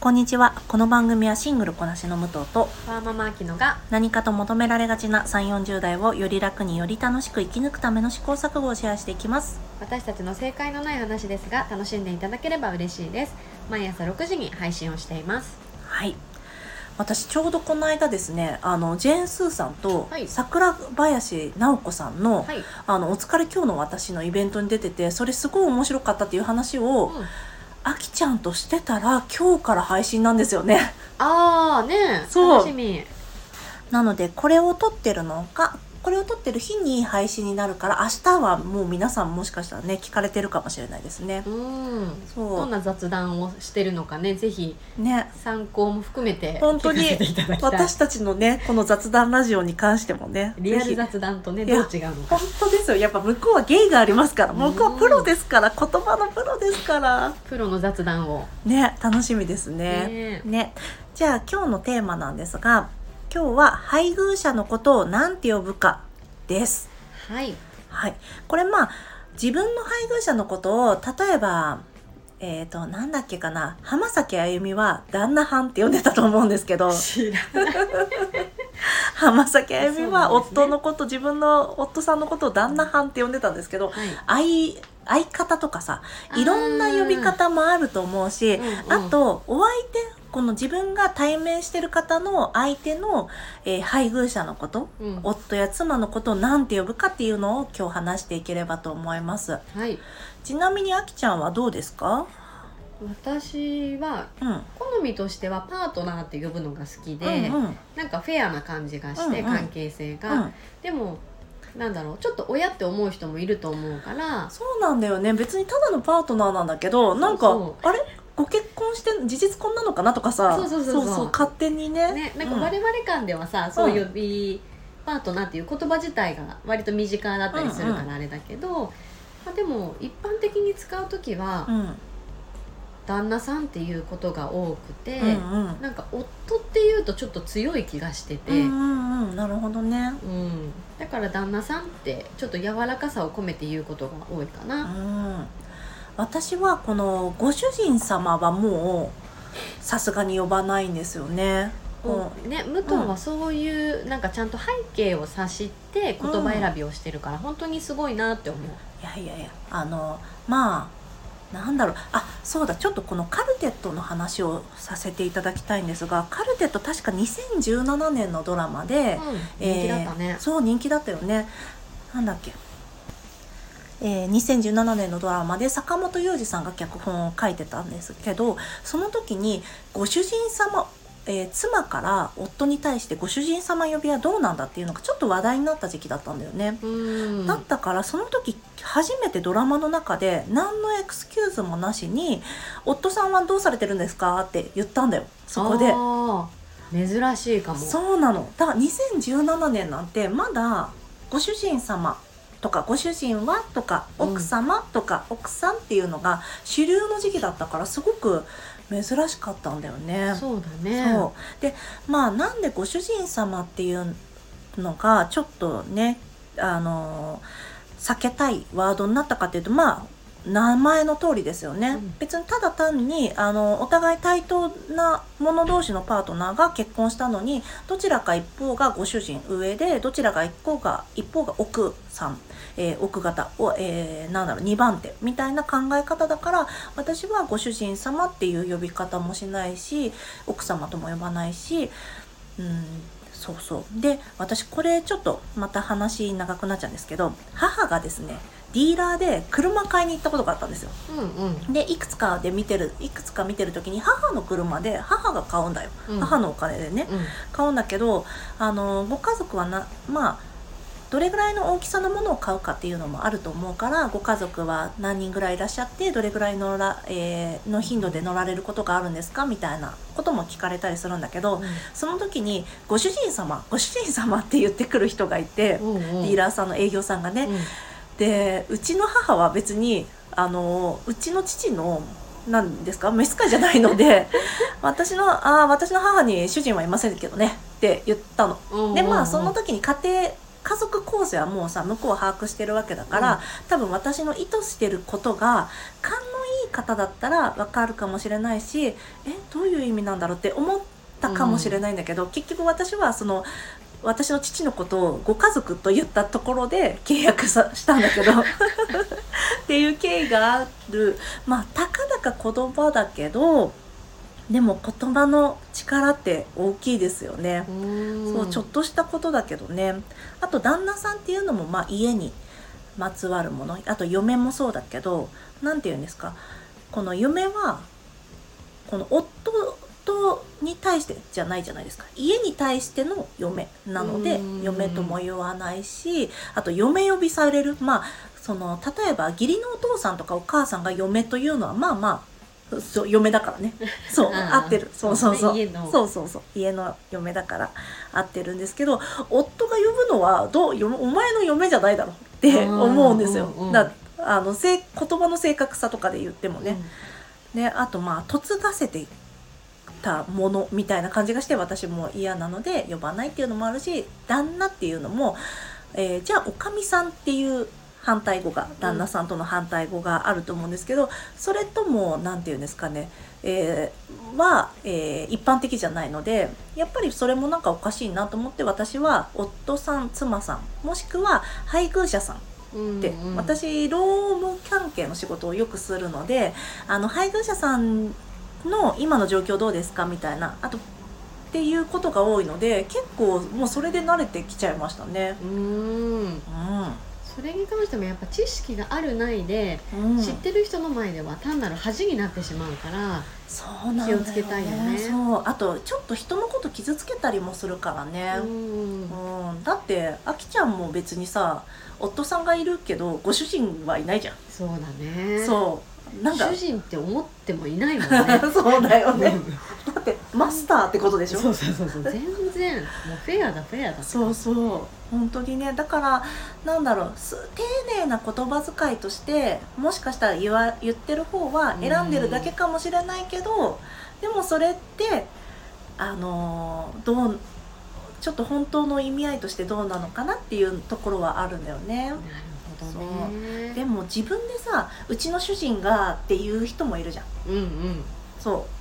こんにちは。この番組はシングルこなしの武藤とワーママアキノが何かと求められがちな3、40代をより楽により楽しく生き抜くための試行錯誤をシェアしていきます。私たちの正解のない話ですが楽しんでいただければ嬉しいです毎朝6時に配信をしていますはい。私ちょうどこの間ですね、あの、ジェーン・スーさんとはい桜林直子さんの、はい、あの、お疲れ今日の私のイベントに出てて、それすごい面白かったっていう話を、うんあきちゃんとしてたら今日から配信なんですよね。ああね楽しみ。なのでこれを撮ってるのがこれを撮ってる日に配信になるから明日はもう皆さんもしかしたらね聞かれてるかもしれないですね。う。ん。そどんな雑談をしてるのかねぜひ。うね。参考も含めて本当に私たちのねこの雑談ラジオに関してもねリアル雑談とねどう違うのか。本当ですよ。やっぱ向こうは芸がありますからうん。向こうはプロですから言葉のプロですから。プロの雑談を。ね楽しみですね。ね。ね。じゃあ今日のテーマなんですが今日は配偶者のことを何て呼ぶかです。はい。はい。これまあ、自分の配偶者のことを、例えば、えっ、と、なんだっけかな、浜崎あゆみは旦那はんって呼んでたと思うんですけど、知らない。浜崎あゆみは夫のこと、自分の夫さんのことを旦那はんって呼んでたんですけど、はい。相、相方とかさ、いろんな呼び方もあると思うし、うんうん。あと、お相手、この自分が対面してる方の相手の、えー配偶者のこと、うん。夫や妻のことを何て呼ぶかっていうのを今日話していければと思います。はい。ちなみにあきちゃんはどうですか？私はうん。好みとしてはパートナーって呼ぶのが好きで、うんうん。なんかフェアな感じがして、関係性が、うん、でもなんだろうちょっと親って思う人もいると思うから。そうなんだよね。別にただのパートナーなんだけどなんかあれ？ご結婚して事実婚なのかなとかさそうそうそうそう。勝手にね。ねなんかうん。我々間ではさ、そう呼びパートナーっていう言葉自体が割と身近だったりするからあれだけど、まあ、でも一般的に使う時はうん。旦那さんっていうことが多くて、うんうん。なんか夫っていうとちょっと強い気がしてて。うんうんうん。なるほどね。うん、だから旦那さんってちょっと柔らかさを込めて言うことが多いかうな、ん私はこのご主人様はもうさすがに呼ばないんですよね。こうね武藤はそういうなんかちゃんと背景を察して言葉選びをしてるから、本当にすごいなって思う。いやいやいやあのまあなんだろう。あそうだちょっとこのカルテットの話をさせていただきたいんですがカルテット確か2017年のドラマで、うん、人気だったね。えー、そう人気だったよね。なんだっけえー2017年のドラマで坂本雄二さんが脚本を書いてたんですけどその時にご主人様、えー妻から夫に対してご主人様呼びはどうなんだっていうのがちょっと話題になった時期だったんだよね。うんだったからその時初めてドラマの中で何のエクスキューズもなしに「夫さんはどうされてるんですか?」って言ったんだよそこで。珍しいかもそうなのだから2017年なんてまだご主人様とかご主人はとかうん。奥様とか奥さんっていうのが主流の時期だったからすごく珍しかったんだよね。そうだね。そう。でまあなんでご主人様っていうのがちょっとねあの避けたいワードになったかっていうとまあ名前の通りですよね、うん。別にただ単にあのお互い対等な者同士のパートナーが結婚したのにどちらか一方がご主人上でどちらか一方が一方が奥さん、えー奥方を、えーなんだろう2番手みたいな考え方だから私はご主人様っていう呼び方もしないし奥様とも呼ばないしうんそうそう。で私これちょっとまた話長くなっちゃうんですけど母がですねディーラーで車買いに行ったことがあったんですよ。うんうん。でいくつかで見てるいくつか見てる時に母の車で母が買うんだよ、うん。母のお金でね。うん。買うんだけどあのご家族はなまあどれぐらいの大きさのものを買うかっていうのもあると思うからご家族は何人ぐらいいらっしゃってどれぐらい乗ら、えーの頻度で乗られることがあるんですかみたいなことも聞かれたりするんだけど、その時に「ご主人様ご主人様」って言ってくる人がいて、うんうん。ディーラーさんの営業さんがね、うんでうちの母は別にあのうちの父のなんですか召使いじゃないので 私のあー私の母に主人はいませんけどねって言ったの。うんでまあその時に家庭家族構成はもうさ向こうは把握してるわけだから、うん。多分私の意図してることが勘のいい方だったらわかるかもしれないしえどういう意味なんだろうって思ったかもしれないんだけど、結局私はその私の父のことをご家族と言ったところで契約さしたんだけど。っていう経緯がある。まあたかだか言葉だけどでも言葉の力って大きいですよね。そうちょっとしたことだけどね。あと旦那さんっていうのもまあ家にまつわるもの。あと嫁もそうだけど何て言うんですか。この嫁はこの夫とに対してじゃないじゃないですか。家に対しての嫁なので嫁とも言わないしあと嫁呼びされる。まあその例えば義理のお父さんとかお母さんが嫁というのはまあまあそう嫁だからね。そう合ってる。そうそうそう、ね、そうそうそう。家の嫁だから合ってるんですけど夫が呼ぶのはどうお前の嫁じゃないだろって思うんですよ。だあの言葉の正確さとかで言ってもね。うん、であとまあ嫁がせてたものみたいな感じがして私も嫌なので呼ばないっていうのもあるし旦那っていうのも、えー、じゃあおかみさんっていう反対語が旦那さんとの反対語があると思うんですけどそれとも何て言うんですかね、えー、は、えー、一般的じゃないのでやっぱりそれもなんかおかしいなと思って私は夫さん妻さんもしくは配偶者さんって、うんうん、私労務関係の仕事をよくするのであの配偶者さんの今の状況どうですか？みたいな。あとっていうことが多いので結構もうそれで慣れてきちゃいましたね。うん。うん。それに関してもやっぱ知識があるないで、うん、知ってる人の前では単なる恥になってしまうからそうなん、ね、気をつけたいよね。そう。あとちょっと人のこと傷つけたりもするからね、うん、うん、だってあきちゃんも別にさ夫さんがいるけどご主人はいないじゃん。そうだね。そなんか。主人って思ってもいないもんね。そうだよね。だってマスターってことでしょ？そうそうそうそう。全然。もうフェアだフェアだそうそう。本当にね。だからなんだろう。丁寧な言葉遣いとしてもしかしたら言わ言ってる方は選んでるだけかもしれないけど、でもそれってあのどうちょっと本当の意味合いとしてどうなのかなっていうところはあるんだよね。なるどね。でも自分でさうちの主人がっていう人もいるじゃん。うんうん。そう。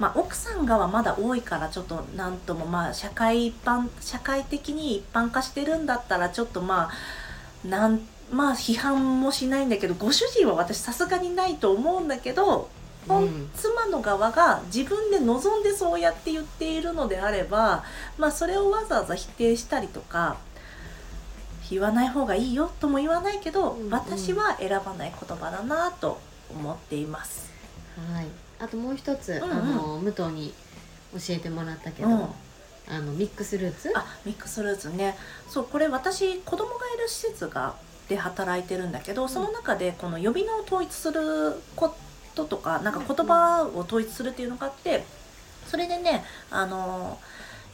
まあ奥さんがはまだ多いからちょっとなんともまあ社会一般社会的に一般化してるんだったらちょっとまあなんまあ批判もしないんだけどご主人は私さすがにないと思うんだけど、うん、妻の側が自分で望んでそうやって言っているのであればまあそれをわざわざ否定したりとか言わない方がいいよとも言わないけど、うんうん、私は選ばない言葉だなと思っています。はい。あともう一つ、うんうん、あの武藤に教えてもらったけど、うん、あのミックスルーツ？あ、ミックスルーツね。そうこれ私子供がいる施設がで働いてるんだけど、その中でこの呼び名を統一することとか、なんか言葉を統一するっていうのがあって、それでね、あの。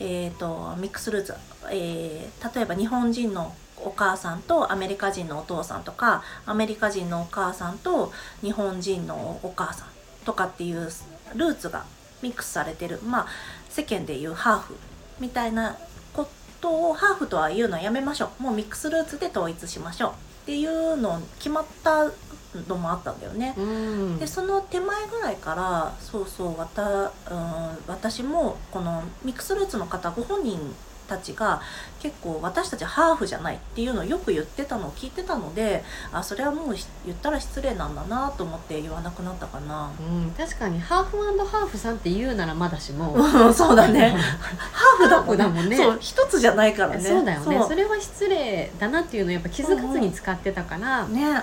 えーと、ミックスルーツ、えー、例えば日本人のお母さんとアメリカ人のお父さんとかアメリカ人のお母さんと日本人のお母さんとかっていうルーツがミックスされてる。まあ世間でいうハーフみたいなことをハーフとは言うのはやめましょう。もうミックスルーツで統一しましょう。っていうの決まったのもあったんだよね。でその手前ぐらいからそうそうわた、うん、私もこのミックスルーツの方ご本人たちが結構私たちハーフじゃないっていうのをよく言ってたのを聞いてたのであそれはもう言ったら失礼なんだなと思って言わなくなったかな、うん、確かにハーフハーフさんって言うならまだしも。そうだね。ハーフだもんね。だもんね。そう一つじゃないからね。そうだよね。それは失礼だなっていうのをやっぱ気づかずに使ってたから、うん、ね。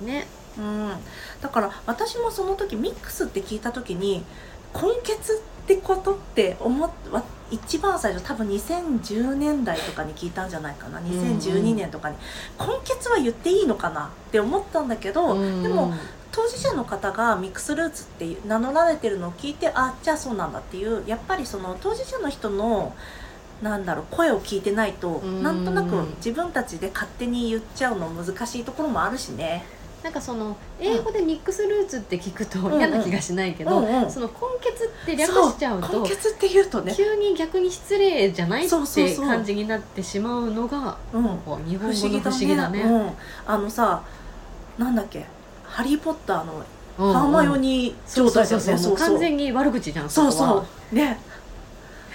ね。うん。だから私もその時ミックスって聞いた時に根血ってことって思っ一番最初多分2010年代とかに聞いたんじゃないかな。2012年とかに、うんうん、根血は言っていいのかなって思ったんだけど、うん。うん、でも当事者の方がミックスルーツって名乗られてるのを聞いてあじゃあそうなんだっていうやっぱりその当事者の人のなんだろう声を聞いてないとなんとなく自分たちで勝手に言っちゃうの難しいところもあるしね。なんかその英語でミックスルーツって聞くと嫌な気がしないけど、うんうん、その根血って略しちゃうと根血って言うとね。急に逆に失礼じゃないって感じになってしまうのが、うん、日本語の不思議だね、ね。うん、あのさなんだっけ「ハリー・ポッター」のうんハーマイオニー状態だよね。完全に悪口じゃんそうそう。ね。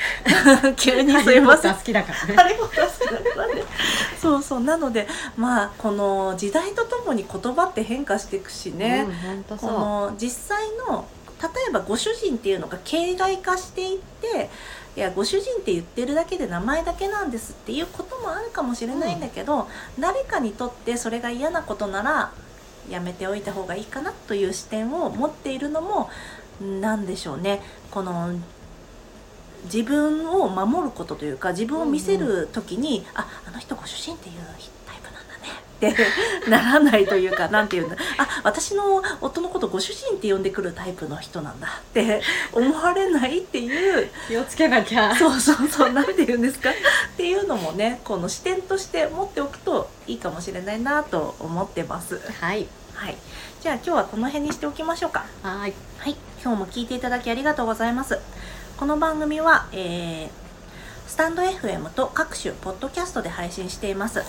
急にすいません。好きだからね。ハリーポッター好きだからね そうそう。なのでまあこの時代とともに言葉って変化していくしね、うん、この実際の例えばご主人っていうのが形骸化していっていやご主人って言ってるだけで名前だけなんですっていうこともあるかもしれないんだけど、誰かにとってそれが嫌なことならやめておいた方がいいかなという視点を持っているのも何でしょうね。この自分を守ることというか自分を見せる時に、ああの人ご主人っていうタイプなんだね。ってならないというかなんていうんだ。あ私の夫のことご主人って呼んでくるタイプの人なんだ。って思われないっていう。気をつけなきゃ。そうそうそう。なんて言うんですか。っていうのもねこの視点として持っておくといいかもしれないなと思ってます。はい。はい、じゃあ今日はこの辺にしておきましょうか。はい。はい、今日も聞いていただきありがとうございます。この番組は、えースタンド FM と各種ポッドキャストで配信しています。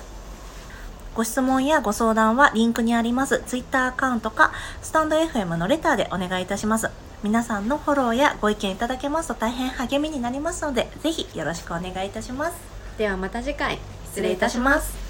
ご質問やご相談はリンクにあります Twitter アカウントかスタンド FM のレターでお願いいたします。皆さんのフォローやご意見いただけますと大変励みになりますので、ぜひよろしくお願いいたします。ではまた次回失礼いたします。